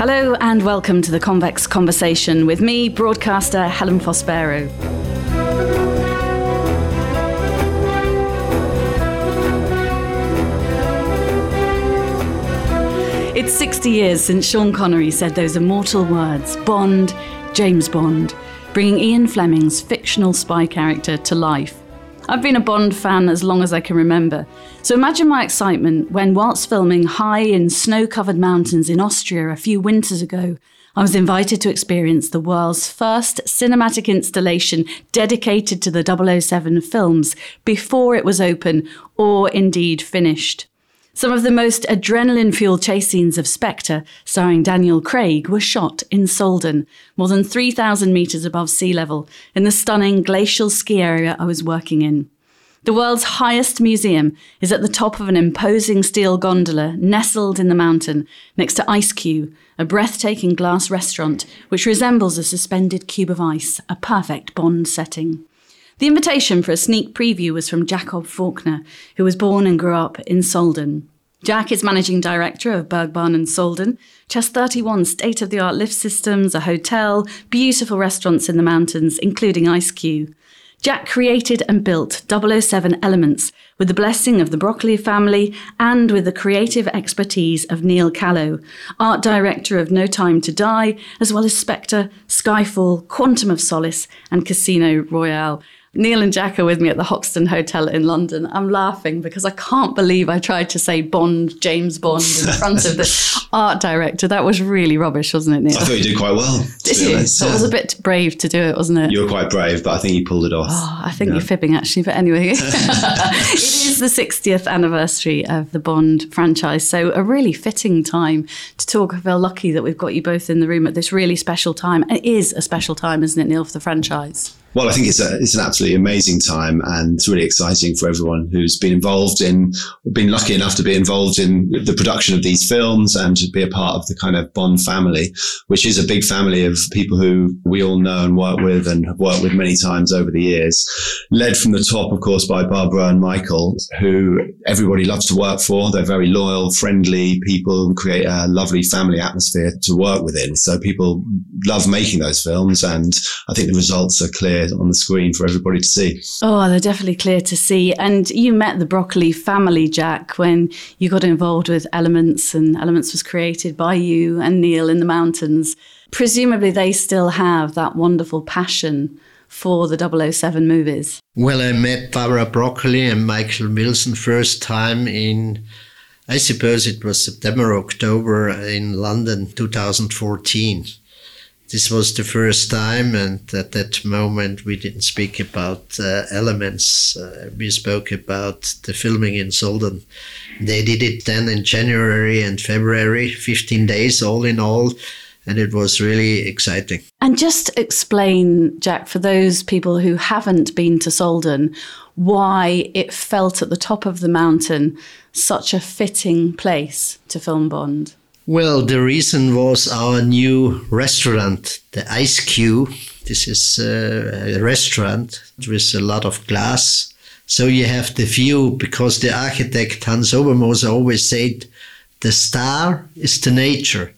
Hello and welcome to the Convex Conversation with me, broadcaster Helen Fospero. It's 60 years since Sean Connery said those immortal words Bond, James Bond, bringing Ian Fleming's fictional spy character to life. I've been a Bond fan as long as I can remember, so imagine my excitement when, whilst filming high in snow covered mountains in Austria a few winters ago, I was invited to experience the world's first cinematic installation dedicated to the 007 films before it was open or indeed finished. Some of the most adrenaline fueled chase scenes of Spectre, starring Daniel Craig, were shot in Sölden, more than 3,000 metres above sea level, in the stunning glacial ski area I was working in. The world's highest museum is at the top of an imposing steel gondola nestled in the mountain next to Ice Q, a breathtaking glass restaurant which resembles a suspended cube of ice, a perfect Bond setting. The invitation for a sneak preview was from Jakob Falkner, who was born and grew up in Sölden. Jack is managing director of Bergbahnen which has 31 state of the art lift systems, a hotel, beautiful restaurants in the mountains, including Ice Q. Jack created and built 007 Elements with the blessing of the Broccoli family and with the creative expertise of Neal Callow, art director of No Time to Die, as well as Spectre, Skyfall, Quantum of Solace, and Casino Royale. Neal and Jack are with me at the Hoxton Hotel in London. I'm laughing because I can't believe I tried to say Bond, James Bond, in front of the art director. That was really rubbish, wasn't it, Neal? I thought you did quite well. Did you? Honest, yeah. It was a bit brave to do it, wasn't it? You were quite brave, but I think you pulled it off. Oh, I think yeah. you're fibbing, actually. But anyway, it is the 60th anniversary of the Bond franchise. So a really fitting time to talk. I feel lucky that we've got you both in the room at this really special time. It is a special time, isn't it, Neal, for the franchise? Well, I think it's a, it's an absolutely amazing time and it's really exciting for everyone who's been involved in, been lucky enough to be involved in the production of these films and to be a part of the kind of Bond family, which is a big family of people who we all know and work with and have worked with many times over the years. Led from the top, of course, by Barbara and Michael, who everybody loves to work for. They're very loyal, friendly people and create a lovely family atmosphere to work within. So people love making those films and I think the results are clear on the screen for everybody to see. Oh, they're definitely clear to see. And you met the Broccoli family, Jack, when you got involved with Elements, and Elements was created by you and Neal in the mountains. Presumably, they still have that wonderful passion for the 007 movies. Well, I met Barbara Broccoli and Michael Wilson first time in, I suppose it was September, October in London, 2014 this was the first time, and at that moment we didn't speak about uh, elements. Uh, we spoke about the filming in Sölden. They did it then in January and February, 15 days all in all, and it was really exciting. And just explain, Jack, for those people who haven't been to Sölden, why it felt at the top of the mountain such a fitting place to film Bond. Well, the reason was our new restaurant, the Ice Q. This is uh, a restaurant with a lot of glass. So you have the view because the architect Hans Obermoser always said the star is the nature.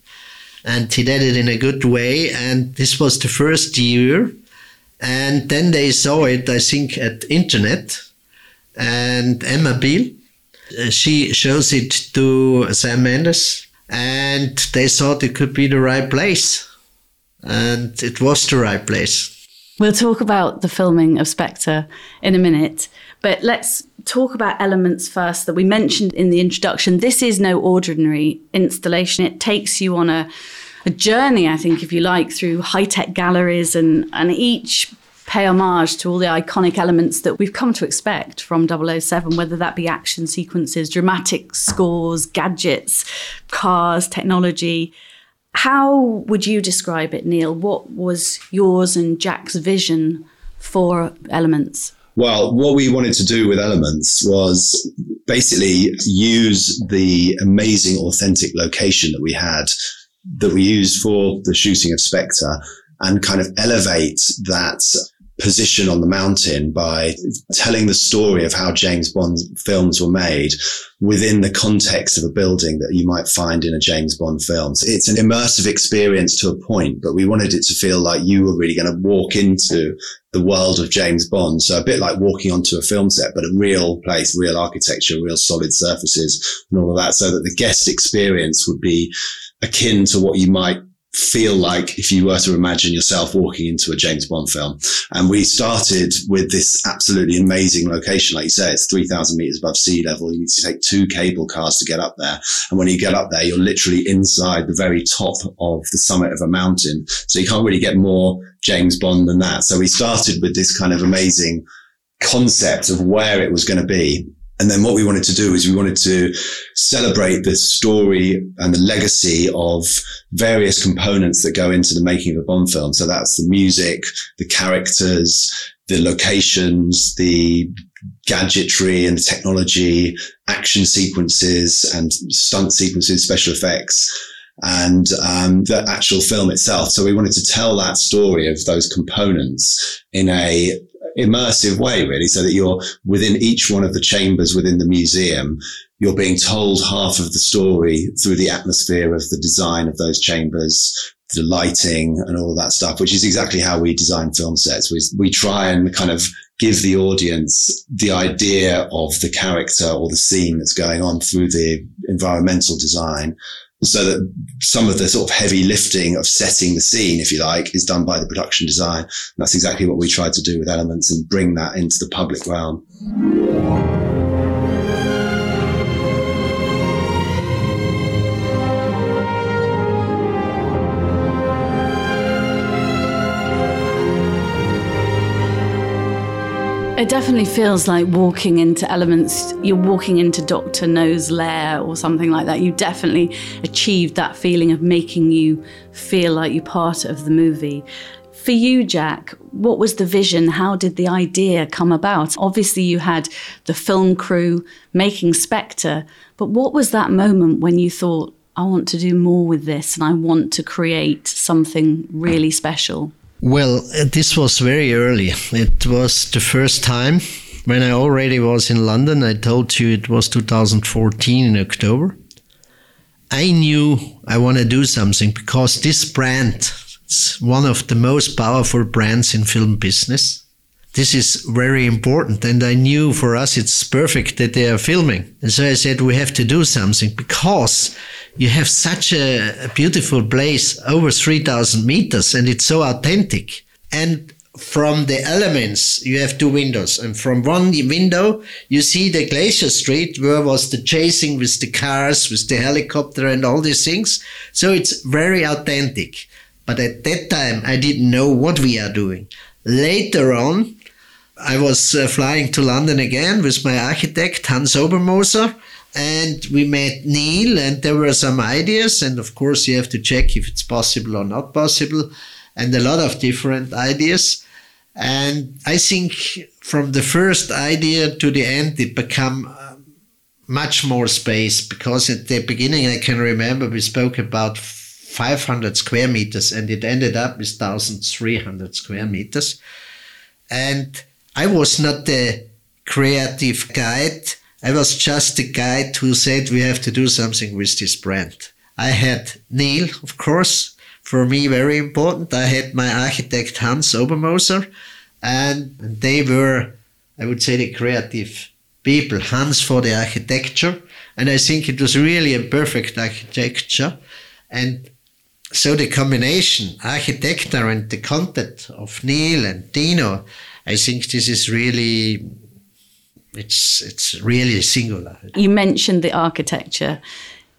And he did it in a good way. And this was the first year. And then they saw it, I think, at internet. And Emma Beale, uh, she shows it to Sam Mendes and they thought it could be the right place. And it was the right place. We'll talk about the filming of Spectre in a minute, but let's talk about elements first that we mentioned in the introduction. This is no ordinary installation. It takes you on a, a journey, I think, if you like, through high tech galleries, and, and each pay homage to all the iconic elements that we've come to expect from 007, whether that be action sequences, dramatic scores, gadgets, cars, technology. How would you describe it, Neal? What was yours and Jack's vision for elements? Well, what we wanted to do with Elements was basically use the amazing, authentic location that we had, that we used for the shooting of Spectre, and kind of elevate that position on the mountain by telling the story of how James Bond films were made within the context of a building that you might find in a James Bond film. So it's an immersive experience to a point, but we wanted it to feel like you were really going to walk into the world of James Bond. So a bit like walking onto a film set, but a real place, real architecture, real solid surfaces and all of that so that the guest experience would be akin to what you might feel like if you were to imagine yourself walking into a James Bond film. And we started with this absolutely amazing location. Like you say, it's 3000 meters above sea level. You need to take two cable cars to get up there. And when you get up there, you're literally inside the very top of the summit of a mountain. So you can't really get more James Bond than that. So we started with this kind of amazing concept of where it was going to be. And then what we wanted to do is we wanted to celebrate the story and the legacy of various components that go into the making of a Bond film. So that's the music, the characters, the locations, the gadgetry and the technology, action sequences and stunt sequences, special effects and um, the actual film itself. So we wanted to tell that story of those components in a immersive way, really, so that you're within each one of the chambers within the museum. You're being told half of the story through the atmosphere of the design of those chambers, the lighting and all that stuff, which is exactly how we design film sets. We, we try and kind of give the audience the idea of the character or the scene that's going on through the environmental design so that some of the sort of heavy lifting of setting the scene, if you like, is done by the production design. And that's exactly what we tried to do with Elements and bring that into the public realm. It definitely feels like walking into elements. You're walking into Dr. No's lair or something like that. You definitely achieved that feeling of making you feel like you're part of the movie. For you, Jack, what was the vision? How did the idea come about? Obviously, you had the film crew making Spectre, but what was that moment when you thought, I want to do more with this and I want to create something really special? Well, uh, this was very early. It was the first time when I already was in London. I told you it was 2014 in October. I knew I want to do something because this brand is one of the most powerful brands in film business. This is very important. And I knew for us it's perfect that they are filming. And so I said, we have to do something because you have such a, a beautiful place over 3000 meters and it's so authentic. And from the elements, you have two windows. And from one window, you see the Glacier Street, where was the chasing with the cars, with the helicopter and all these things. So it's very authentic. But at that time, I didn't know what we are doing. Later on, I was uh, flying to London again with my architect, Hans Obermoser, and we met Neal, and there were some ideas. And of course, you have to check if it's possible or not possible, and a lot of different ideas. And I think from the first idea to the end, it became uh, much more space because at the beginning, I can remember we spoke about 500 square meters and it ended up with 1,300 square meters. And I was not the creative guide I was just the guy who said we have to do something with this brand. I had Neal, of course, for me very important. I had my architect Hans Obermoser, and they were, I would say, the creative people. Hans for the architecture, and I think it was really a perfect architecture. And so the combination, architecture and the content of Neal and Dino, I think this is really it's it's really singular. You mentioned the architecture.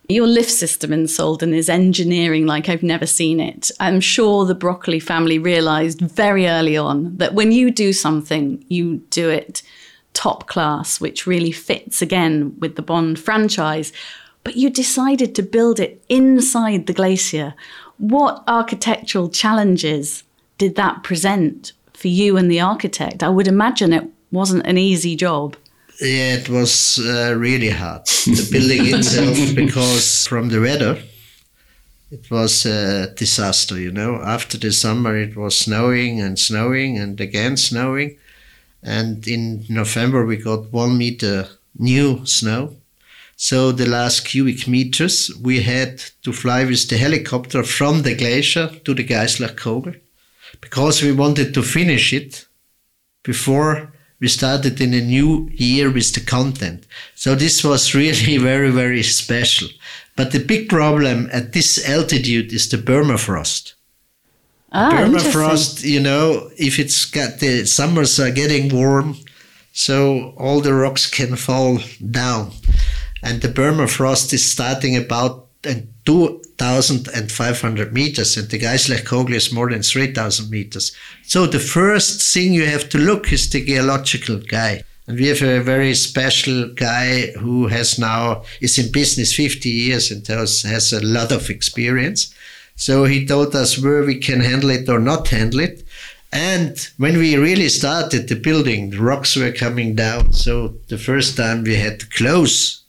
Your lift system in Sölden is engineering like I've never seen it. I'm sure the Broccoli family realized very early on that when you do something, you do it top class, which really fits again with the Bond franchise. But you decided to build it inside the glacier. What architectural challenges did that present for you and the architect? I would imagine it wasn't an easy job. Yeah, it was uh, really hard, the building itself, because from the weather, it was a disaster, you know. After the summer, it was snowing and snowing and again snowing. And in November, we got one meter new snow. So the last cubic meters, we had to fly with the helicopter from the glacier to the Geisler because we wanted to finish it before we started in a new year with the content. So this was really very, very special. But the big problem at this altitude is the permafrost. Ah, permafrost, you know, if it's got the summers are getting warm, so all the rocks can fall down. And the permafrost is starting about 2,500 meters, and the Gaislachkogl is more than 3,000 meters. So the first thing you have to look is the geological guy. And we have a very special guy who has now is in business 50 years and has, has a lot of experience. So he told us where we can handle it or not handle it. And when we really started the building, the rocks were coming down. So the first time we had to close.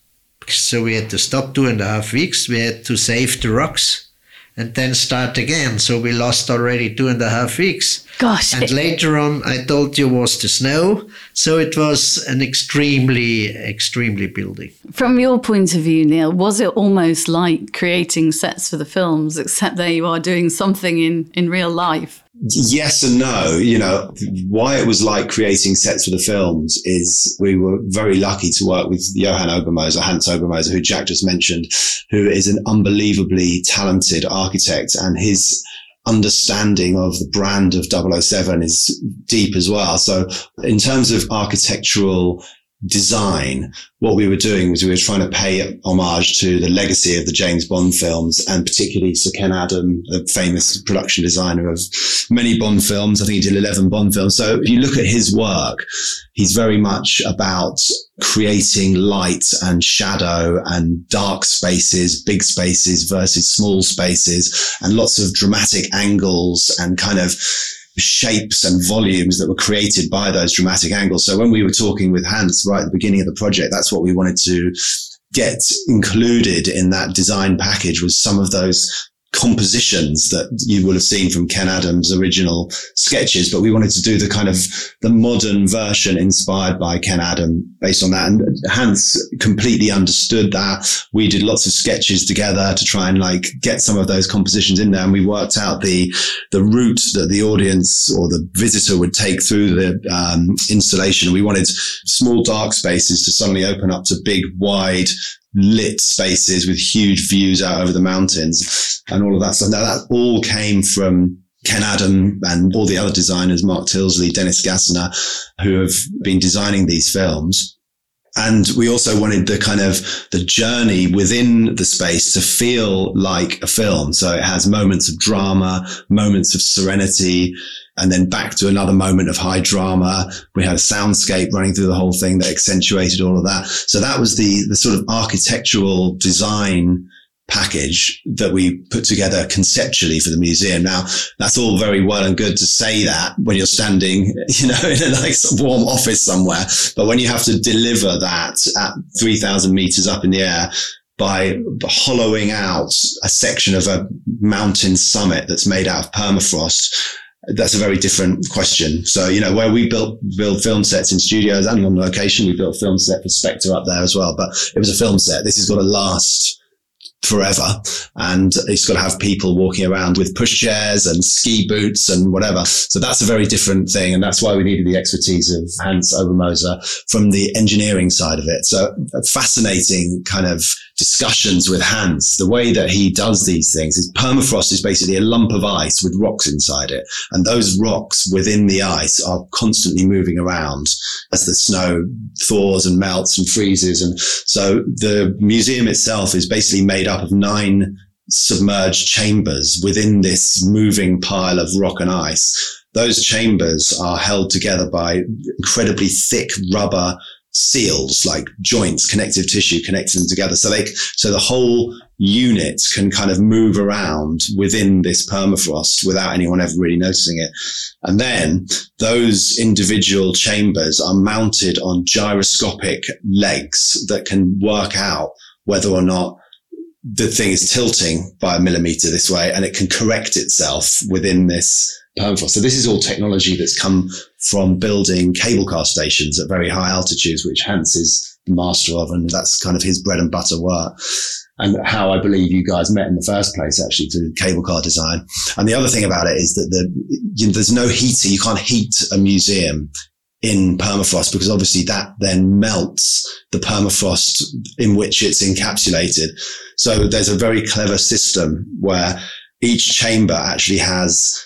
So we had to stop two and a half weeks. We had to save the rocks and then start again. So we lost already two and a half weeks. Gosh. And later on, I told you was the snow. So it was an extremely, extremely building. From your point of view, Neal, was it almost like creating sets for the films, except there you are doing something in, in real life? Yes and no. You know, why it was like creating sets for the films is we were very lucky to work with Johann Obermoser, Hans Obermoser, who Jack just mentioned, who is an unbelievably talented architect and his understanding of the brand of 007 is deep as well. So in terms of architectural design, what we were doing was we were trying to pay homage to the legacy of the James Bond films and particularly Sir Ken Adam, the famous production designer of many Bond films. I think he did 11 Bond films. So if you look at his work, he's very much about creating light and shadow and dark spaces, big spaces versus small spaces and lots of dramatic angles and kind of shapes and volumes that were created by those dramatic angles. So when we were talking with Hans right at the beginning of the project, that's what we wanted to get included in that design package was some of those compositions that you will have seen from Ken Adams' original sketches, but we wanted to do the kind of the modern version inspired by Ken Adam based on that. And Hans completely understood that. We did lots of sketches together to try and like get some of those compositions in there. And we worked out the, the route that the audience or the visitor would take through the um, installation. We wanted small dark spaces to suddenly open up to big, wide, lit spaces with huge views out over the mountains and all of that stuff. Now that all came from Ken Adam and all the other designers, Mark Tildesley, Dennis Gassner, who have been designing these films. And we also wanted the kind of the journey within the space to feel like a film. So it has moments of drama, moments of serenity, and then back to another moment of high drama. We had a soundscape running through the whole thing that accentuated all of that. So that was the, the sort of architectural design package that we put together conceptually for the museum. Now, that's all very well and good to say that when you're standing, you know, in a nice warm office somewhere. But when you have to deliver that at 3000 meters up in the air, by hollowing out a section of a mountain summit that's made out of permafrost that's a very different question. So, you know, where we built build film sets in studios and on location, we built film set for Spectre up there as well. But it was a film set. This has got to last forever. And it's got to have people walking around with pushchairs and ski boots and whatever. So that's a very different thing. And that's why we needed the expertise of Hans Obermoser from the engineering side of it. So fascinating kind of discussions with Hans. The way that he does these things is permafrost is basically a lump of ice with rocks inside it. And those rocks within the ice are constantly moving around as the snow thaws and melts and freezes. And so the museum itself is basically made up of nine submerged chambers within this moving pile of rock and ice. Those chambers are held together by incredibly thick rubber seals, like joints, connective tissue connecting them together. So they, so the whole unit can kind of move around within this permafrost without anyone ever really noticing it. And then those individual chambers are mounted on gyroscopic legs that can work out whether or not the thing is tilting by a millimeter this way and it can correct itself within this permafrost. So this is all technology that's come from building cable car stations at very high altitudes, which Hans is the master of, and that's kind of his bread and butter work. And how I believe you guys met in the first place, actually, through cable car design. And the other thing about it is that the, you know, there's no heater. You can't heat a museum in permafrost because obviously that then melts the permafrost in which it's encapsulated. So there's a very clever system where each chamber actually has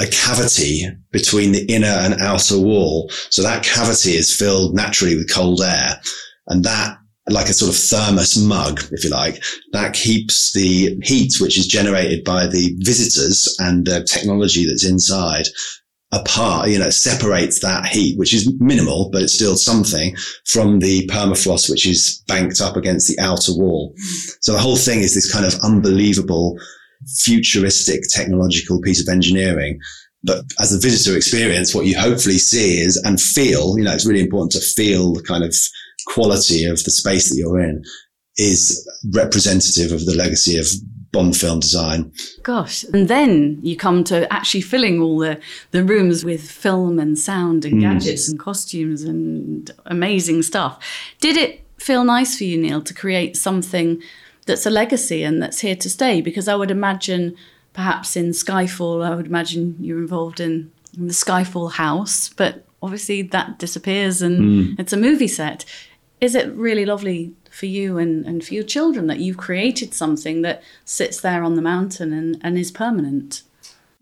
a cavity between the inner and outer wall. So that cavity is filled naturally with cold air and that like a sort of thermos mug, if you like, that keeps the heat, which is generated by the visitors and the technology that's inside apart, you know, separates that heat, which is minimal, but it's still something from the permafrost, which is banked up against the outer wall. So the whole thing is this kind of unbelievable futuristic technological piece of engineering. But as a visitor experience, what you hopefully see is and feel, you know, it's really important to feel the kind of quality of the space that you're in is representative of the legacy of Bond film design. Gosh. And then you come to actually filling all the, the rooms with film and sound and mm. gadgets and costumes and amazing stuff. Did it feel nice for you, Neal, to create something that's a legacy and that's here to stay? Because I would imagine perhaps in Skyfall, I would imagine you're involved in, in the Skyfall house, but obviously that disappears and mm. it's a movie set. Is it really lovely for you and, and for your children that you've created something that sits there on the mountain and, and is permanent.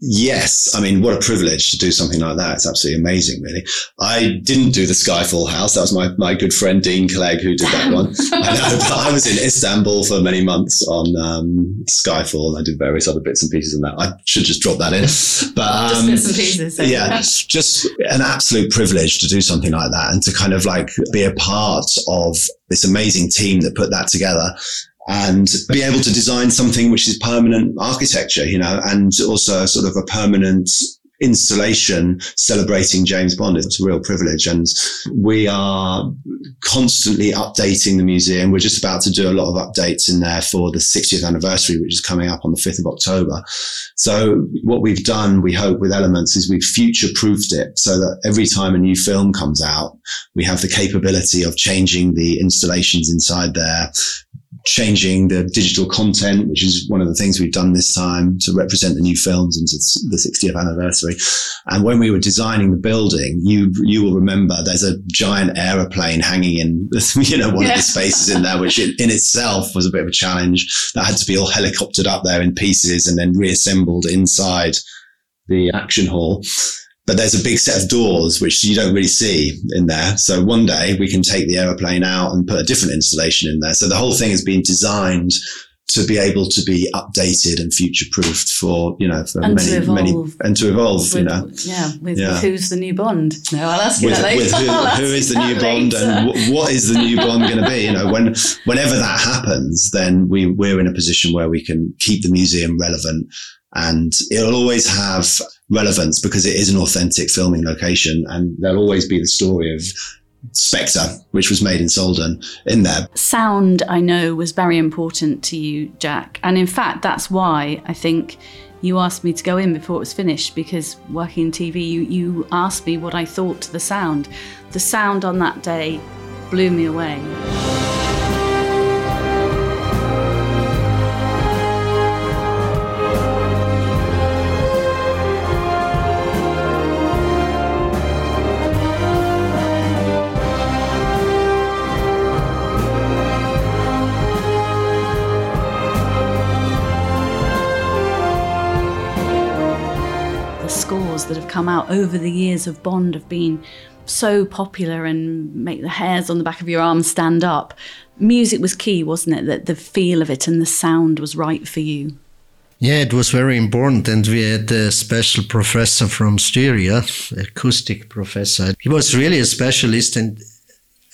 Yes, I mean, what a privilege to do something like that. It's absolutely amazing, really. I didn't do the Skyfall House. That was my, my good friend Dean Clegg who did that one. I know, but I was in Istanbul for many months on um, Skyfall. I did various other bits and pieces on that. I should just drop that in. But um, just pieces. Yeah, just an absolute privilege to do something like that and to kind of like be a part of this amazing team that put that together and be able to design something which is permanent architecture, you know, and also sort of a permanent installation celebrating James Bond. It's a real privilege. And we are constantly updating the museum. We're just about to do a lot of updates in there for the 60th anniversary, which is coming up on the 5th of October. So what we've done, we hope with Elements is we've future proofed it so that every time a new film comes out, we have the capability of changing the installations inside there, changing the digital content, which is one of the things we've done this time to represent the new films and the 60th anniversary. And when we were designing the building, you you will remember there's a giant aeroplane hanging in you know one yeah. of the spaces in there, which in, in itself was a bit of a challenge. That had to be all helicoptered up there in pieces and then reassembled inside the action hall but there's a big set of doors which you don't really see in there. So one day we can take the aeroplane out and put a different installation in there. So the whole thing has been designed to be able to be updated and future proofed for you know for and many many and to evolve with, you know yeah with yeah. who's the new Bond no I'll ask you with, that later with who, who is the new Bond later. and w- what is the new Bond going to be you know when whenever that happens then we we're in a position where we can keep the museum relevant and it'll always have relevance because it is an authentic filming location and there'll always be the story of Spectre, which was made in Sölden, in there. Sound, I know, was very important to you, Jack. And in fact, that's why I think you asked me to go in before it was finished because working in TV, you, you asked me what I thought to the sound. The sound on that day blew me away. Come out over the years of Bond have been so popular and make the hairs on the back of your arm stand up. Music was key, wasn't it? That the feel of it and the sound was right for you. Yeah, it was very important. And we had a special professor from Styria, acoustic professor. He was really a specialist. And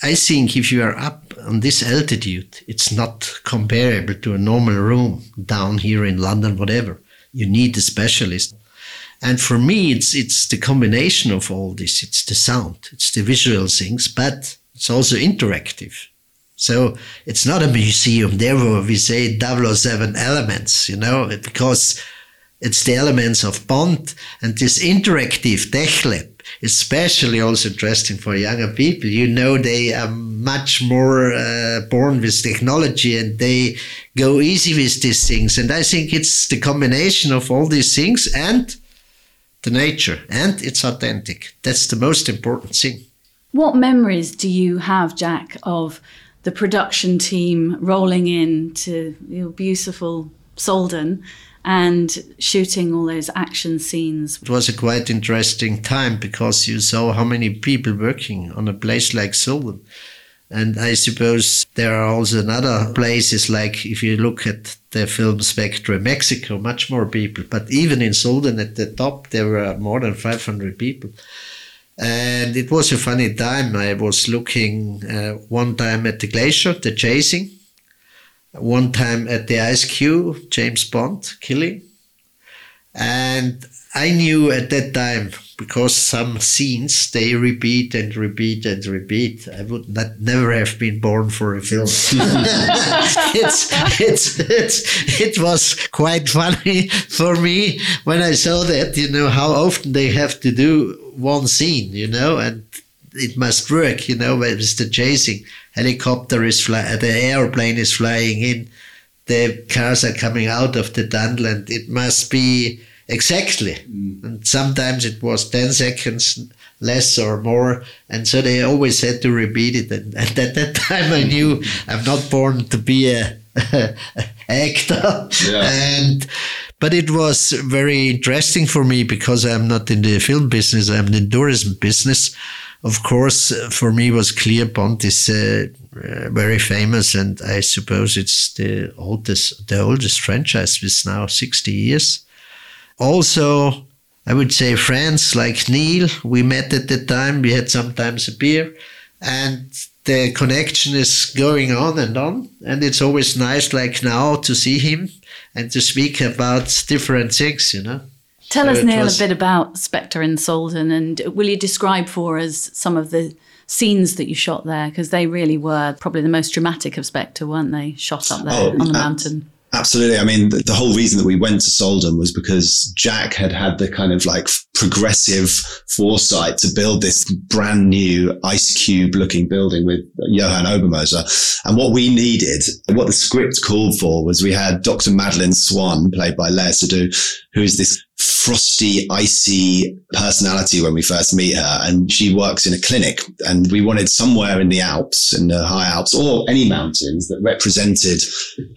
I think if you are up on this altitude, it's not comparable to a normal room down here in London, whatever. You need a specialist. And for me, it's it's the combination of all this. It's the sound, it's the visual things, but it's also interactive. So it's not a museum. Therefore, we say 007 elements, you know, because it's the elements of Bond and this interactive lab especially also interesting for younger people. You know, they are much more uh, born with technology and they go easy with these things. And I think it's the combination of all these things and the nature and it's authentic. That's the most important thing. What memories do you have, Jack, of the production team rolling in to your beautiful Sölden and shooting all those action scenes. It was a quite interesting time because you saw how many people working on a place like Sölden. And I suppose there are also other places like if you look at the film Spectre Mexico, much more people. But even in Sölden at the top, there were more than 500 people. And it was a funny time. I was looking uh, one time at the glacier, the chasing, one time at the Ice Q, James Bond killing. And I knew at that time, because some scenes they repeat and repeat and repeat, I would not never have been born for a film. it's, it's, it's, it was quite funny for me when I saw that, you know, how often they have to do one scene, you know, and it must work, you know, with the chasing helicopter is flying, uh, the airplane is flying in, the cars are coming out of the tunnel, and it must be exactly. Mm. And sometimes it was 10 seconds less or more. And so they always had to repeat it. And, and at that time, I knew I'm not born to be a, actor. Yeah. And but it was very interesting for me because I'm not in the film business. I'm in the tourism business of course, for me was clear Bond is uh, uh, very famous, and I suppose it's the oldest, the oldest franchise with now 60 years. Also, I would say friends like Neal, we met at the time, we had sometimes a beer, and the connection is going on and on. And it's always nice, like now, to see him and to speak about different things, you know. Tell so us, Neal, was... a bit about Spectre in Sölden, and will you describe for us some of the scenes that you shot there? Because they really were probably the most dramatic of Spectre, weren't they? Shot up there oh, on the uh, mountain. Absolutely. I mean, the, the, whole reason that we went to Sölden was because Jack had had the kind of like progressive foresight to build this brand new ice cube looking building with Johann Obermoser. And what we needed, what the script called for was we had Dr. Madeleine Swann, played by Léa Seydoux, who is this frosty, icy personality when we first meet her. And she works in a clinic. And we wanted somewhere in the Alps, in the high Alps, or any mountains that represented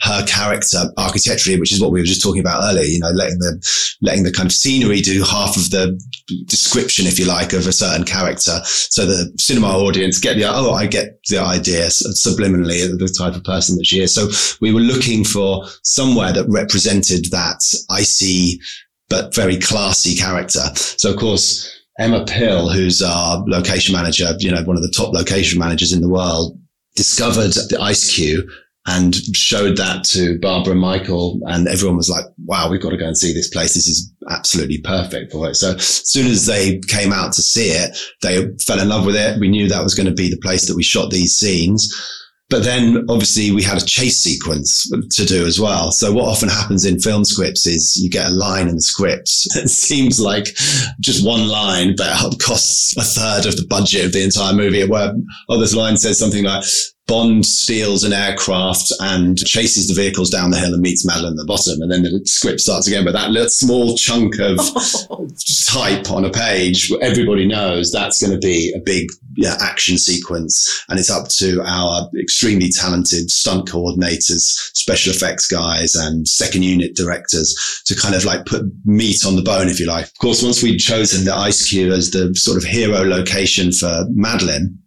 her character architecturally, which is what we were just talking about earlier, you know, letting the, letting the kind of scenery do half of the description, if you like, of a certain character. So the cinema audience get the, oh, I get the idea subliminally, of the type of person that she is. So we were looking for somewhere that represented that icy, but very classy character. So of course, Emma Pill, who's our location manager, you know, one of the top location managers in the world, discovered the Ice Q and showed that to Barbara and Michael, and everyone was like, "Wow, we've got to go and see this place. This is absolutely perfect for it." So as soon as they came out to see it, they fell in love with it. We knew that was going to be the place that we shot these scenes. But then obviously we had a chase sequence to do as well. So what often happens in film scripts is you get a line in the scripts. It seems like just one line, but costs a third of the budget of the entire movie where, oh, this line says something like, Bond steals an aircraft and chases the vehicles down the hill and meets Madeleine at the bottom. And then the script starts again. But that little small chunk of type on a page, everybody knows that's going to be a big yeah, action sequence. And it's up to our extremely talented stunt coordinators, special effects guys, and second unit directors to kind of like put meat on the bone, if you like. Of course, once we'd chosen the Ice Q as the sort of hero location for Madeleine,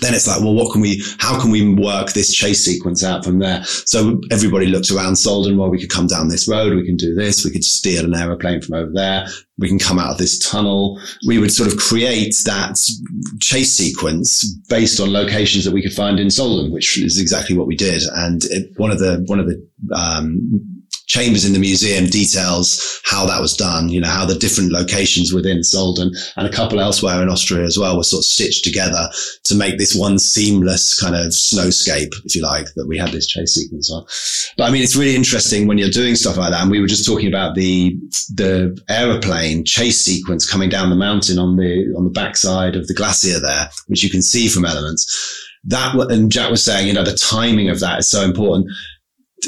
then it's like, well, what can we, how can we work this chase sequence out from there? So everybody looked around Sölden, well, we could come down this road. We can do this. We could steal an aeroplane from over there. We can come out of this tunnel. We would sort of create that chase sequence based on locations that we could find in Sölden, which is exactly what we did. And it, one of the, one of the, um, chambers in the museum details how that was done, you know, how the different locations within Sölden and a couple elsewhere in Austria as well were sort of stitched together to make this one seamless kind of snowscape, if you like, that we had this chase sequence on. But I mean, it's really interesting when you're doing stuff like that. And we were just talking about the, the aeroplane chase sequence coming down the mountain on the, on the backside of the glacier there, which you can see from elements that and Jack was saying, you know, the timing of that is so important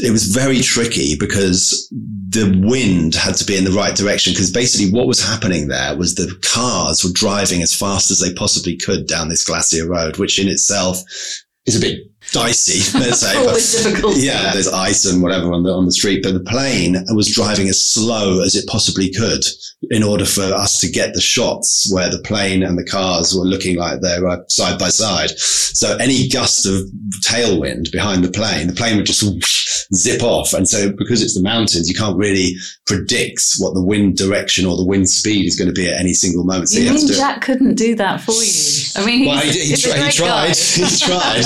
it was very tricky because the wind had to be in the right direction. Because basically, what was happening there was the cars were driving as fast as they possibly could down this glacier road, which in itself is a bit dicey, let's say. Always difficult. Yeah, there's ice and whatever on the on the street, but the plane was driving as slow as it possibly could in order for us to get the shots where the plane and the cars were looking like they were side by side. So any gust of tailwind behind the plane, the plane would just zip off. And so because it's the mountains, you can't really predict what the wind direction or the wind speed is going to be at any single moment. So you, you mean Jack couldn't do that for you? I mean, well, he, he, he tried. he tried.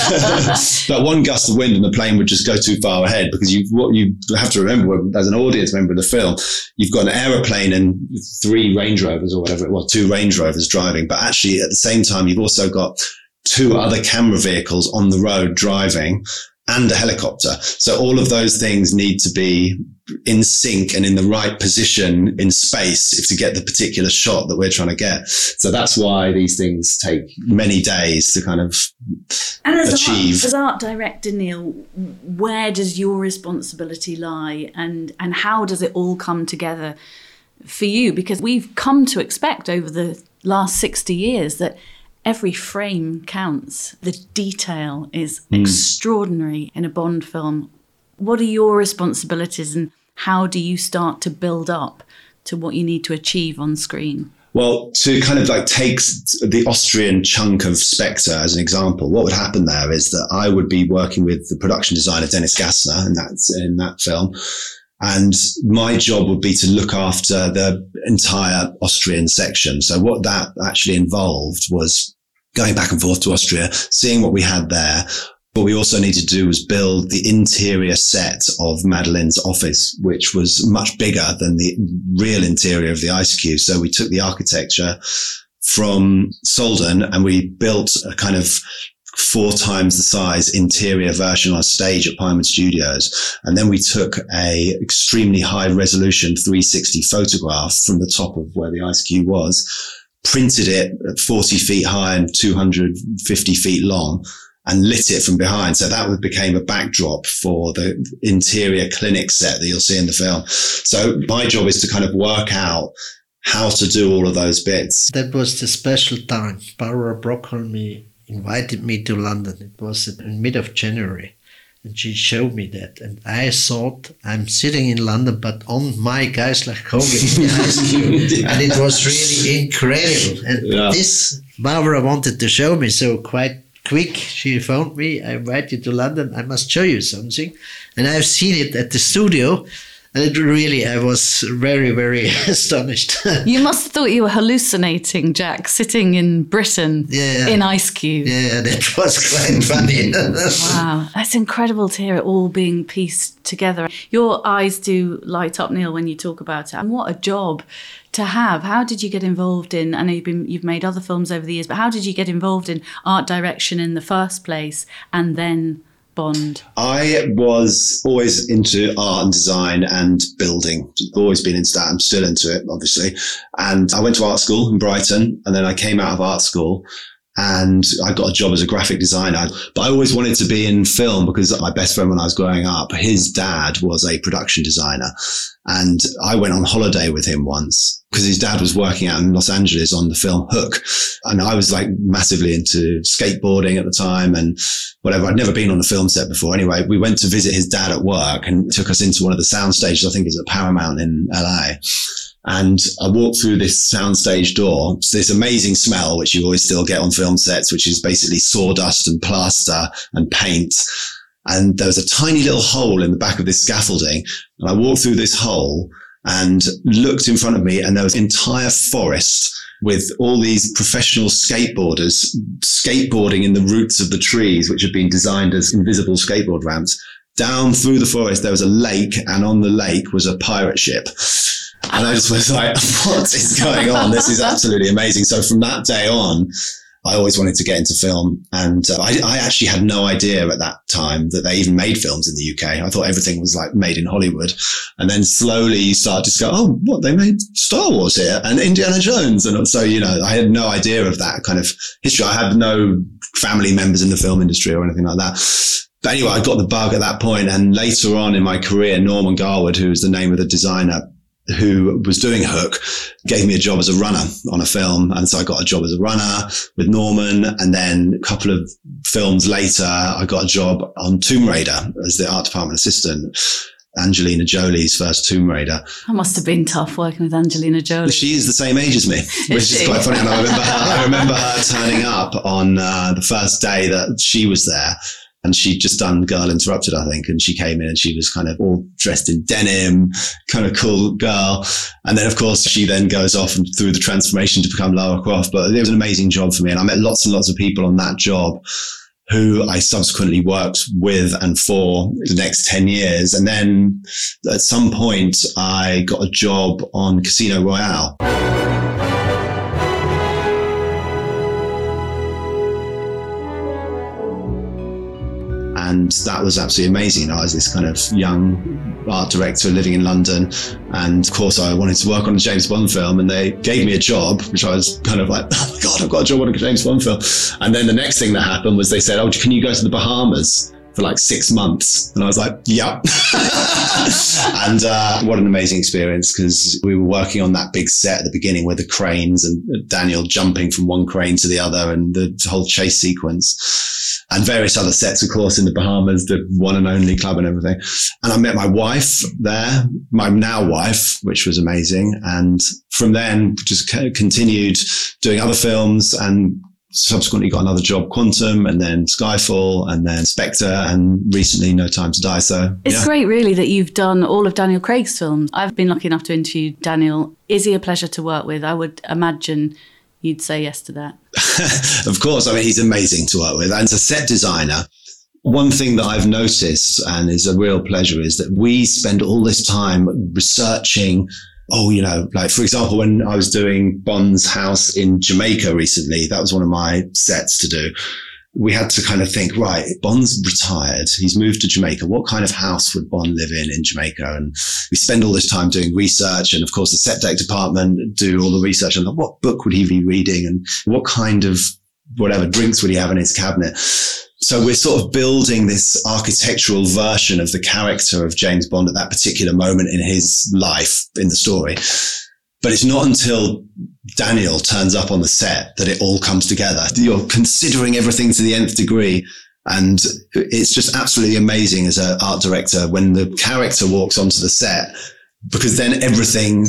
but one gust of wind and the plane would just go too far ahead because you what you have to remember as an audience member of the film, you've got an aeroplane and three Range Rovers or whatever it was, two Range Rovers driving, but actually at the same time you've also got two other camera vehicles on the road driving and a helicopter. So all of those things need to be in sync and in the right position in space if to get the particular shot that we're trying to get. So that's why these things take many days to kind of and as achieve. Art, as art director, Neal, where does your responsibility lie and, and how does it all come together for you? Because we've come to expect over the last 60 years that every frame counts. The detail is mm. extraordinary in a Bond film. What are your responsibilities and how do you start to build up to what you need to achieve on screen? Well, to kind of like take the Austrian chunk of Spectre as an example, what would happen there is that I would be working with the production designer Dennis Gassner in that in that film, and my job would be to look after the entire Austrian section. So what that actually involved was going back and forth to Austria, seeing what we had there. What we also needed to do was build the interior set of Madeleine's office, which was much bigger than the real interior of the Ice Q. So we took the architecture from Sölden and we built a kind of four times the size interior version on stage at Pinewood Studios. And then we took a extremely high resolution 360 photograph from the top of where the ice cube was printed it at 40 feet high and 250 feet long and lit it from behind. So that became a backdrop for the interior clinic set that you'll see in the film. So my job is to kind of work out how to do all of those bits. That was the special time. Barbara Broccoli invited me to London. It was in mid of January and she showed me that. And i thought i'm sitting in london but on my Gaislachkogl. And it was really incredible. And yeah. this barbara wanted to show me so quite quick she phoned me i invite you to london. I must show you something. And i've seen it at the studio and it really, I was very, very astonished. you must have thought you were hallucinating, Jack, sitting in Britain yeah, in Ice Q. Yeah, that was quite funny. wow, that's incredible to hear it all being pieced together. Your eyes do light up, Neal, when you talk about it. And what a job to have. How did you get involved in? I know you've been you've made other films over the years, but how did you get involved in art direction in the first place, and then Bond? I was always into art and design and building. Always been into that. I'm still into it, obviously. And I went to art school in Brighton and then I came out of art school and I got a job as a graphic designer. But I always wanted to be in film because my best friend when I was growing up, his dad was a production designer. And I went on holiday with him once because his dad was working out in Los Angeles on the film Hook. And I was like massively into skateboarding at the time and whatever. I'd never been on a film set before. Anyway, we went to visit his dad at work and took us into one of the sound stages. I think it's at Paramount in LA. And I walked through this soundstage door. It's this amazing smell, which you always still get on film sets, which is basically sawdust and plaster and paint. And there was a tiny little hole in the back of this scaffolding. And I walked through this hole and looked in front of me and there was an entire forest with all these professional skateboarders skateboarding in the roots of the trees, which had been designed as invisible skateboard ramps down through the forest, there was a lake, and on the lake was a pirate ship. And I just was like, what is going on? This is absolutely amazing. So from that day on, I always wanted to get into film. And uh, I, I, actually had no idea at that time that they even made films in the UK. I thought everything was like made in Hollywood. And then slowly you start to go, oh, what? They made Star Wars here and Indiana Jones. And so, you know, I had no idea of that kind of history. I had no family members in the film industry or anything like that. But anyway, I got the bug at that point. And later on in my career, Norman Garwood, who was the name of the designer, who was doing Hook gave me a job as a runner on a film. And so I got a job as a runner with Norman. And then a couple of films later, I got a job on Tomb Raider as the art department assistant. Angelina Jolie's first Tomb Raider. That must have been tough working with Angelina Jolie. She is the same age as me, which is, is quite funny. And I remember her, I remember her turning up on uh, the first day that she was there and she'd just done Girl Interrupted, I think. And she came in and she was kind of all dressed in denim, kind of cool girl. And then, of course, she then goes off and through the transformation to become Lara Croft. But it was an amazing job for me. And I met lots and lots of people on that job who I subsequently worked with and for the next 10 years. And then at some point, I got a job on Casino Royale. And that was absolutely amazing. I was this kind of young art director living in London, and of course, I wanted to work on a James Bond film, and they gave me a job, which I was kind of like, oh my god, I've got a job on a James Bond film. And then the next thing that happened was they said, oh, can you go to the Bahamas? for like six months. And I was like, yep. and uh, what an amazing experience because we were working on that big set at the beginning with the cranes and Daniel jumping from one crane to the other and the whole chase sequence and various other sets, of course, in the Bahamas, the one and only club and everything. And I met my wife there, my now wife, which was amazing. And from then just continued doing other films and subsequently got another job, Quantum, and then Skyfall, and then Spectre, and recently No Time to Die. So it's yeah. great, really, that you've done all of Daniel Craig's films. I've been lucky enough to interview Daniel. Is he a pleasure to work with? I would imagine you'd say yes to that. of course. I mean, he's amazing to work with. And as a set designer, one thing that I've noticed and is a real pleasure is that we spend all this time researching oh, you know, like for example, when I was doing Bond's house in Jamaica recently, that was one of my sets to do. We had to kind of think, right, Bond's retired. He's moved to Jamaica. What kind of house would Bond live in in Jamaica? And we spend all this time doing research. And of course, the set deck department do all the research on what book would he be reading and what kind of whatever drinks would he have in his cabinet. So we're sort of building this architectural version of the character of James Bond at that particular moment in his life in the story. But it's not until Daniel turns up on the set that it all comes together. You're considering everything to the nth degree. And it's just absolutely amazing as an art director when the character walks onto the set, because then everything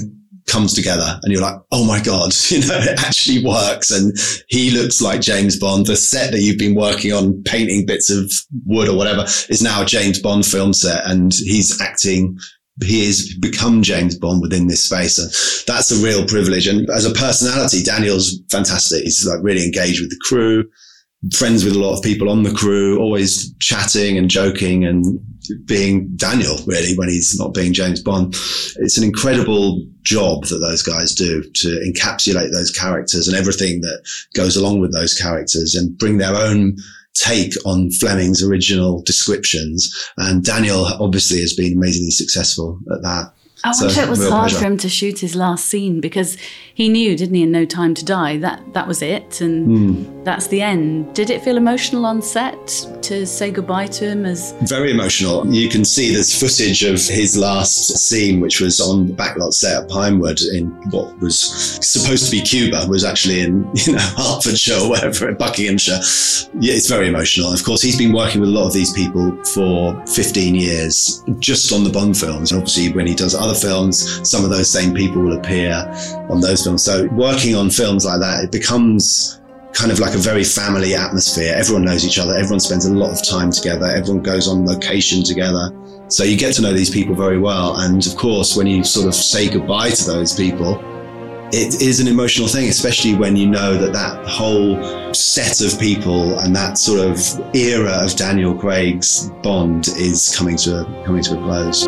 comes together and you're like, oh my God, you know, it actually works. And he looks like James Bond. The set that you've been working on, painting bits of wood or whatever, is now a James Bond film set. And he's acting he has become James Bond within this space. And that's a real privilege. And as a personality, Daniel's fantastic. He's like really engaged with the crew, friends with a lot of people on the crew, always chatting and joking and being Daniel, really, when he's not being James Bond. It's an incredible job that those guys do to encapsulate those characters and everything that goes along with those characters and bring their own take on Fleming's original descriptions. And Daniel obviously has been amazingly successful at that. I so, it was hard pleasure. for him to shoot his last scene because he knew, didn't he, in No Time to Die, that that was it and mm. that's the end. Did it feel emotional on set to say goodbye to him as Very emotional. You can see there's footage of his last scene which was on the backlot set at Pinewood in what was supposed to be Cuba, was actually in, you know, Hertfordshire or whatever, Buckinghamshire. Yeah, it's very emotional. Of course, he's been working with a lot of these people for 15 years just on the Bond films. And obviously when he does other other films, some of those same people will appear on those films. So working on films like that, it becomes kind of like a very family atmosphere. Everyone knows each other. Everyone spends a lot of time together. Everyone goes on location together. So you get to know these people very well. And of course, when you sort of say goodbye to those people, it is an emotional thing, especially when you know that that whole set of people and that sort of era of Daniel Craig's Bond is coming to a, coming to a close.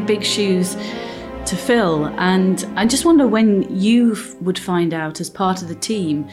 Be big shoes to fill. And I just wonder when you would find out, as part of the team,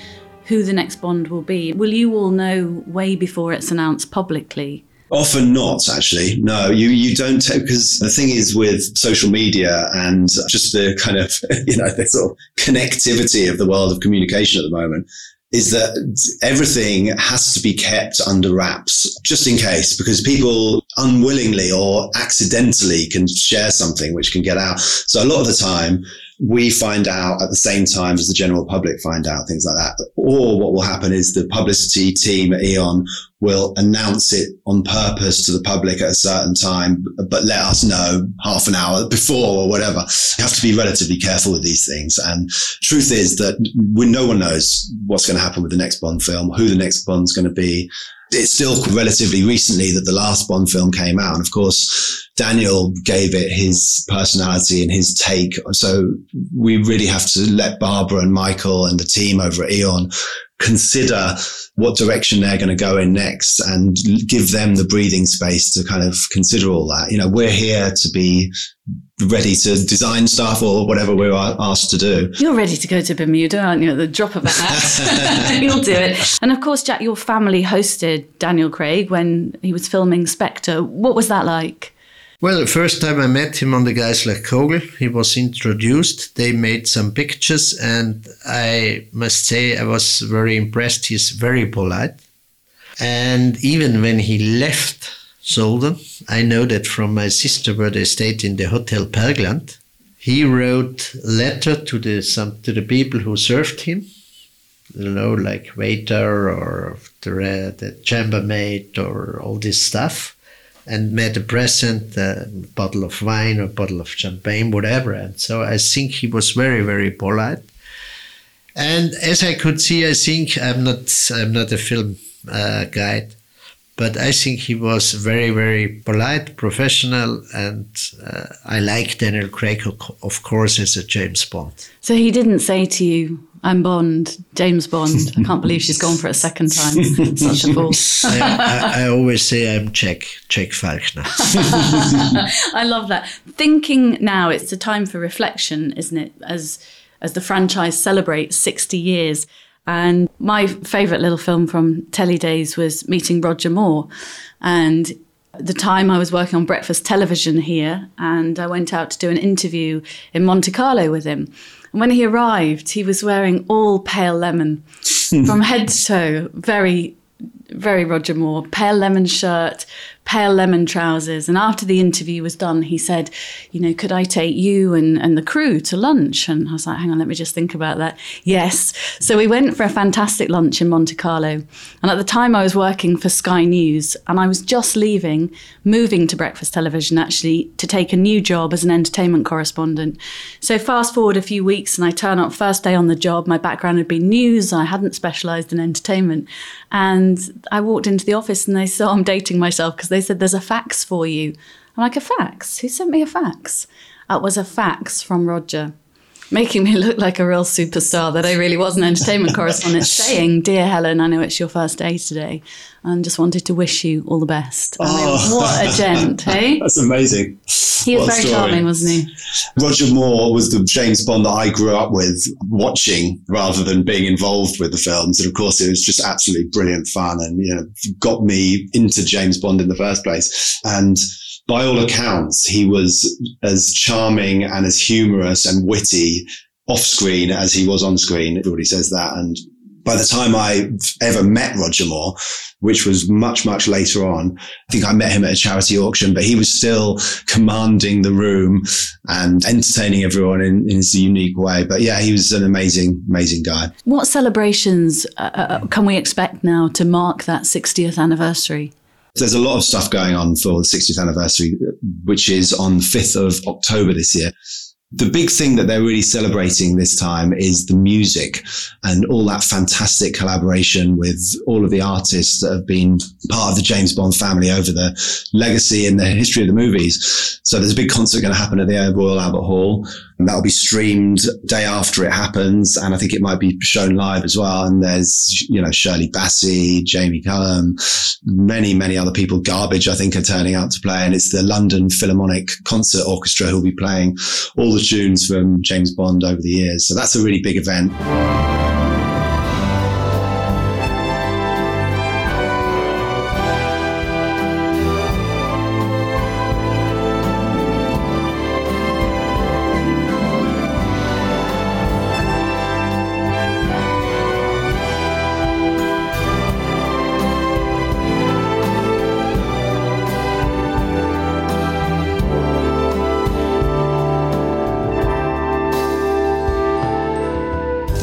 who the next Bond will be. Will you all know way before it's announced publicly? Often not, actually. No, you, you don't, because the thing is with social media and just the kind of, you know, the sort of connectivity of the world of communication at the moment, is that everything has to be kept under wraps just in case, because people unwillingly or accidentally can share something which can get out. So a lot of the time, we find out at the same time as the general public find out things like that. Or what will happen is the publicity team at Eon will announce it on purpose to the public at a certain time, but let us know half an hour before or whatever. You have to be relatively careful with these things. And truth is that when no one knows what's going to happen with the next Bond film, who the next Bond's going to be. It's still relatively recently that the last Bond film came out. And of course, Daniel gave it his personality and his take. So we really have to let Barbara and Michael and the team over at Eon consider what direction they're going to go in next and give them the breathing space to kind of consider all that. You know, we're here to be ready to design stuff or whatever we're asked to do. You're ready to go to Bermuda, aren't you? At the drop of a hat, you'll do it. And of course, Jack, your family hosted Daniel Craig when he was filming Spectre. What was that like? Well, the first time I met him on the Gaislachkogl, he was introduced. They made some pictures, and I must say I was very impressed. He's very polite. And even when he left Sölden, I know that from my sister where they stayed in the Hotel Bergland, he wrote letter to the some to the people who served him, you know, like waiter or the, the chambermaid or all this stuff and made a present, a bottle of wine or a bottle of champagne, whatever. And so I think he was very, very polite. And as I could see, I think I'm not I'm not a film uh, guide, but I think he was very, very polite, professional, and uh, I like Daniel Craig, of course, as a James Bond. So he didn't say to you, I'm Bond, James Bond. I can't believe she's gone for a second time. Such a fool. I, I, I, always say I'm Jack, Jack Falkner. I love that. Thinking now, it's a time for reflection, isn't it? As as the franchise celebrates 60 years. And my favourite little film from telly days was meeting Roger Moore. And the time I was working on breakfast television here, and I went out to do an interview in Monte Carlo with him. And when he arrived, he was wearing all pale lemon from head to toe, very, very Roger Moore, pale lemon shirt, pale lemon trousers. And after the interview was done, he said, You know, could I take you and, and the crew to lunch? And I was like, Hang on, let me just think about that. Yes. So we went for a fantastic lunch in Monte Carlo. And at the time, I was working for Sky News and I was just leaving, moving to breakfast television actually, to take a new job as an entertainment correspondent. So fast forward a few weeks and I turn up first day on the job. My background had been news, I hadn't specialized in entertainment. And I walked into the office and they saw I'm dating myself because they said, There's a fax for you. I'm like, A fax? Who sent me a fax? It was a fax from Roger, making me look like a real superstar that I really was an entertainment correspondent, saying, Dear Helen, I know it's your first day today, and just wanted to wish you all the best. I mean, Oh. what a gent, hey? That's amazing. He was What very charming, wasn't he? Roger Moore was the James Bond that I grew up with watching rather than being involved with the films. And of course, it was just absolutely brilliant fun and, you know, got me into James Bond in the first place. And by all accounts, he was as charming and as humorous and witty off screen as he was on screen. Everybody says that. And by the time I ever met Roger Moore, which was much, much later on, I think I met him at a charity auction, but he was still commanding the room and entertaining everyone in, in his unique way. But yeah, he was an amazing, amazing guy. What celebrations uh, uh, can we expect now to mark that 60th anniversary? There's a lot of stuff going on for the 60th anniversary, which is on the 5th of October this year the big thing that they're really celebrating this time is the music and all that fantastic collaboration with all of the artists that have been part of the James Bond family over the legacy and the history of the movies. So there's a big concert going to happen at the Royal Albert Hall and that'll be streamed day after it happens. And I think it might be shown live as well. And there's, you know, Shirley Bassey, Jamie Cullum, many, many other people. Garbage, I think, are turning out to play. And it's the London Philharmonic Concert Orchestra who'll be playing all the tunes from James Bond over the years. So that's a really big event.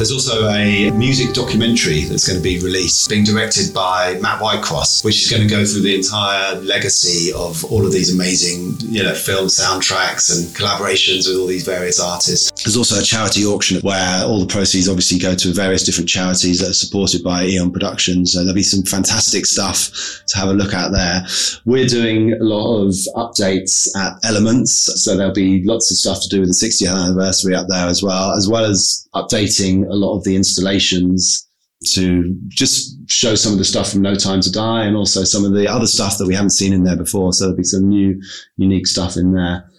There's also a music documentary that's going to be released, being directed by Matt Whitecross, which is going to go through the entire legacy of all of these amazing, you know, film soundtracks and collaborations with all these various artists. There's also a charity auction where all the proceeds obviously go to various different charities that are supported by Eon Productions. So there'll be some fantastic stuff to have a look at there. We're doing a lot of updates at Elements, so there'll be lots of stuff to do with the 60th anniversary up there as well, as well as updating a lot of the installations to just show some of the stuff from No Time to Die and also some of the other stuff that we haven't seen in there before. So there'll be some new, unique stuff in there.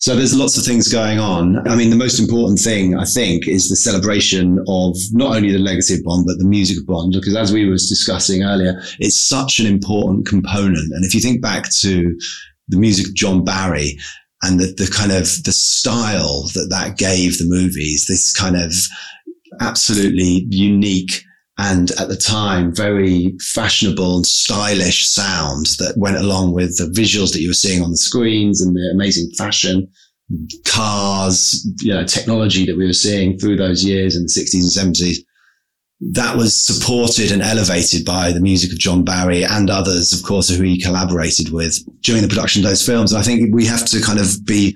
So there's lots of things going on. I mean, the most important thing, I think, is the celebration of not only the legacy of Bond, but the music of Bond, because as we were discussing earlier, it's such an important component. And if you think back to the music of John Barry and the, the kind of the style that that gave the movies, this kind of absolutely unique and at the time very fashionable and stylish sound that went along with the visuals that you were seeing on the screens and the amazing fashion cars you know technology that we were seeing through those years in the 60s and 70s that was supported and elevated by the music of John Barry and others, of course, who he collaborated with during the production of those films. And I think we have to kind of be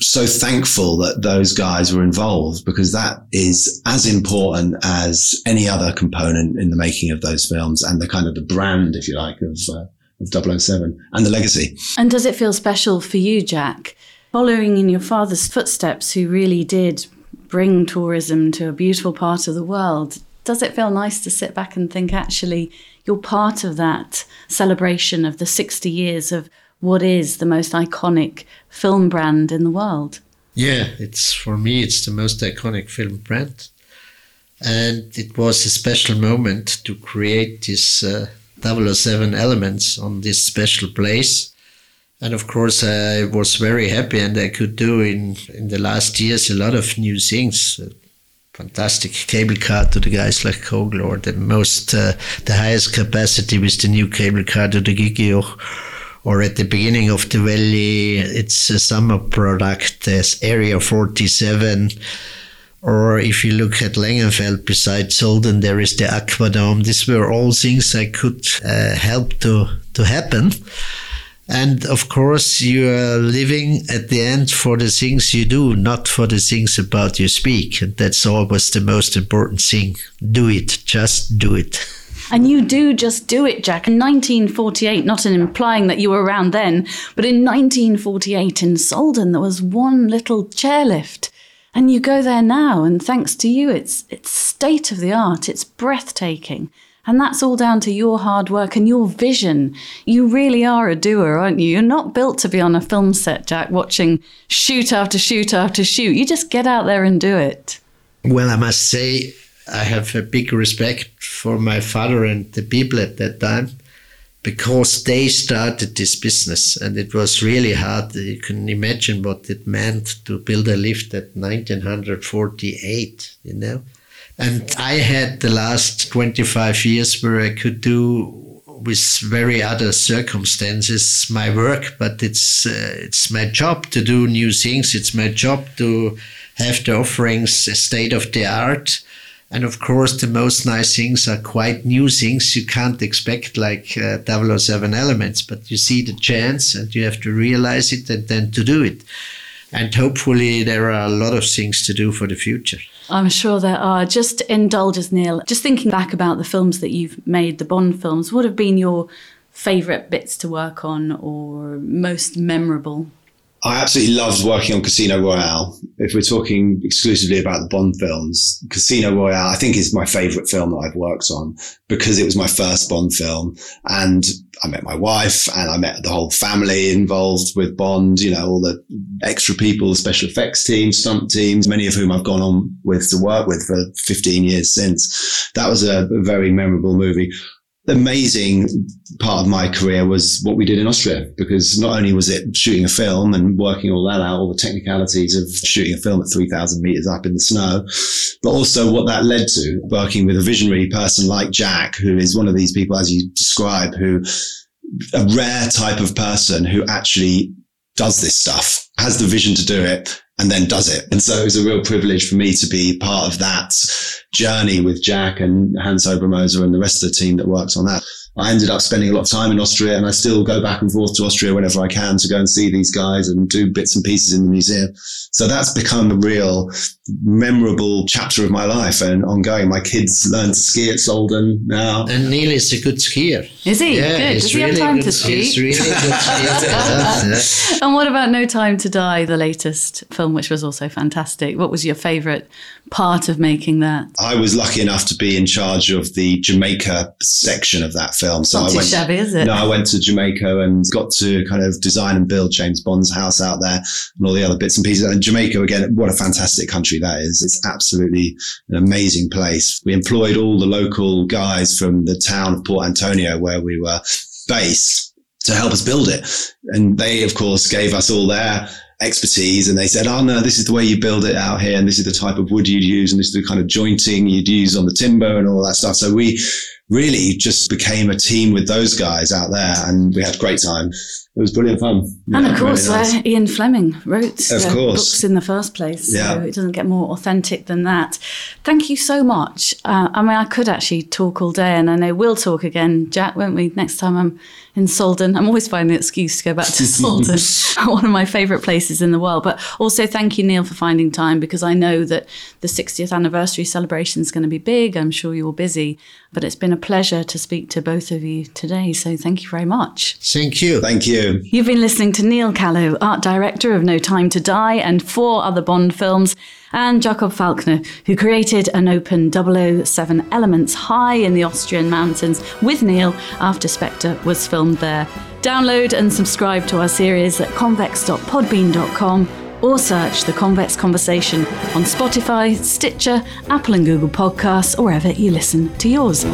so thankful that those guys were involved because that is as important as any other component in the making of those films and the kind of the brand, if you like, of, uh, of 007 and the legacy. And does it feel special for you, Jack, following in your father's footsteps, who really did bring tourism to a beautiful part of the world? Does it feel nice to sit back and think, actually, you're part of that celebration of the 60 years of what is the most iconic film brand in the world. Yeah, it's for me it's the most iconic film brand. And it was a special moment to create this uh, 007 elements on this special place. And of course, I was very happy, and I could do in in the last years a lot of new things. fantastic cable car to the Gaislachkogl, or the most uh, the highest capacity with the new cable car to the Giggijoch or at the beginning of the valley, it's a summer product. There's Area 47. Or if you look at Längenfeld beside Sölden, there is the Aquadome. These were all things I could uh, help to, to happen. And of course, you are living at the end for the things you do, not for the things about you speak. And that's always the most important thing. Do it. Just do it. And you do just do it, Jack. In 1948, not in implying that you were around then, but in 1948 in Sölden, there was one little chairlift. And you go there now, and thanks to you, it's, it's state of the art, it's breathtaking. And that's all down to your hard work and your vision. You really are a doer, aren't you? You're not built to be on a film set, Jack, watching shoot after shoot after shoot. You just get out there and do it. Well, I must say, I have a big respect for my father and the people at that time because they started this business and it was really hard. You can imagine what it meant to build a lift at 1948, you know. And I had the last 25 years where I could do with very other circumstances my work, but it's uh, it's my job to do new things. It's my job to have the offerings state of the art And of course, the most nice things are quite new things you can't expect, like uh, 007 elements, but you see the chance and you have to realize it and then to do it. And hopefully, there are a lot of things to do for the future. I'm sure there are. Just indulge us, Neal. Just thinking back about the films that you've made, the Bond films, what have been your favourite bits to work on or most memorable? I absolutely loved working on Casino Royale. If we're talking exclusively about the Bond films, Casino Royale, I think is my favorite film that I've worked on because it was my first Bond film. And I met my wife and I met the whole family involved with Bond, you know, all the extra people, special effects teams, stunt teams, many of whom I've gone on with to work with for 15 years since. That was a very memorable movie amazing part of my career was what we did in Austria because not only was it shooting a film and working all that out, all the technicalities of shooting a film at 3000 meters up in the snow, but also what that led to working with a visionary person like Jack, who is one of these people, as you describe, who a rare type of person who actually does this stuff, has the vision to do it, and then does it. And so it was a real privilege for me to be part of that journey with Jack and Hans Obermoser and the rest of the team that works on that. I ended up spending a lot of time in Austria and I still go back and forth to Austria whenever I can to go and see these guys and do bits and pieces in the museum. So that's become a real memorable chapter of my life and ongoing. My kids learn to ski at Sölden now. And Neal is a good skier. Is he? Yeah, good. Does he really have time to ski? He's really good skier. and what about No Time to Die, the latest film, which was also fantastic? What was your favourite part of making that? I was lucky enough to be in charge of the Jamaica section of that film. So Not I went, shabby, is it? No, I went to Jamaica and got to kind of design and build James Bond's house out there and all the other bits and pieces. And Jamaica, again, what a fantastic country that is. It's absolutely an amazing place. We employed all the local guys from the town of Port Antonio where we were based to help us build it. And they, of course, gave us all their expertise and they said, oh no, this is the way you build it out here and this is the type of wood you'd use and this is the kind of jointing you'd use on the timber and all that stuff. So we really just became a team with those guys out there and we had a great time. It was brilliant fun. And of course, really nice. Ian Fleming wrote of course. books in the first place. Yeah. So it doesn't get more authentic than that. Thank you so much. Uh, I mean, I could actually talk all day and I know we'll talk again, Jack, won't we, next time I'm in Sölden. I'm always finding an excuse to go back to Sölden, one of my favourite places in the world. But also thank you, Neal, for finding time because I know that the 60th anniversary celebration is going to be big. I'm sure you're busy, but it's been a pleasure to speak to both of you today. So thank you very much. Thank you. Thank you. You've been listening to Neal Callow, art director of No Time to Die and four other Bond films, and Jakob Falkner, who created and opened 007 Elements high in the Austrian mountains with Neal after Spectre was filmed there. Download and subscribe to our series at convex.podbean.com or search The Convex Conversation on Spotify, Stitcher, Apple and Google Podcasts, or wherever you listen to yours.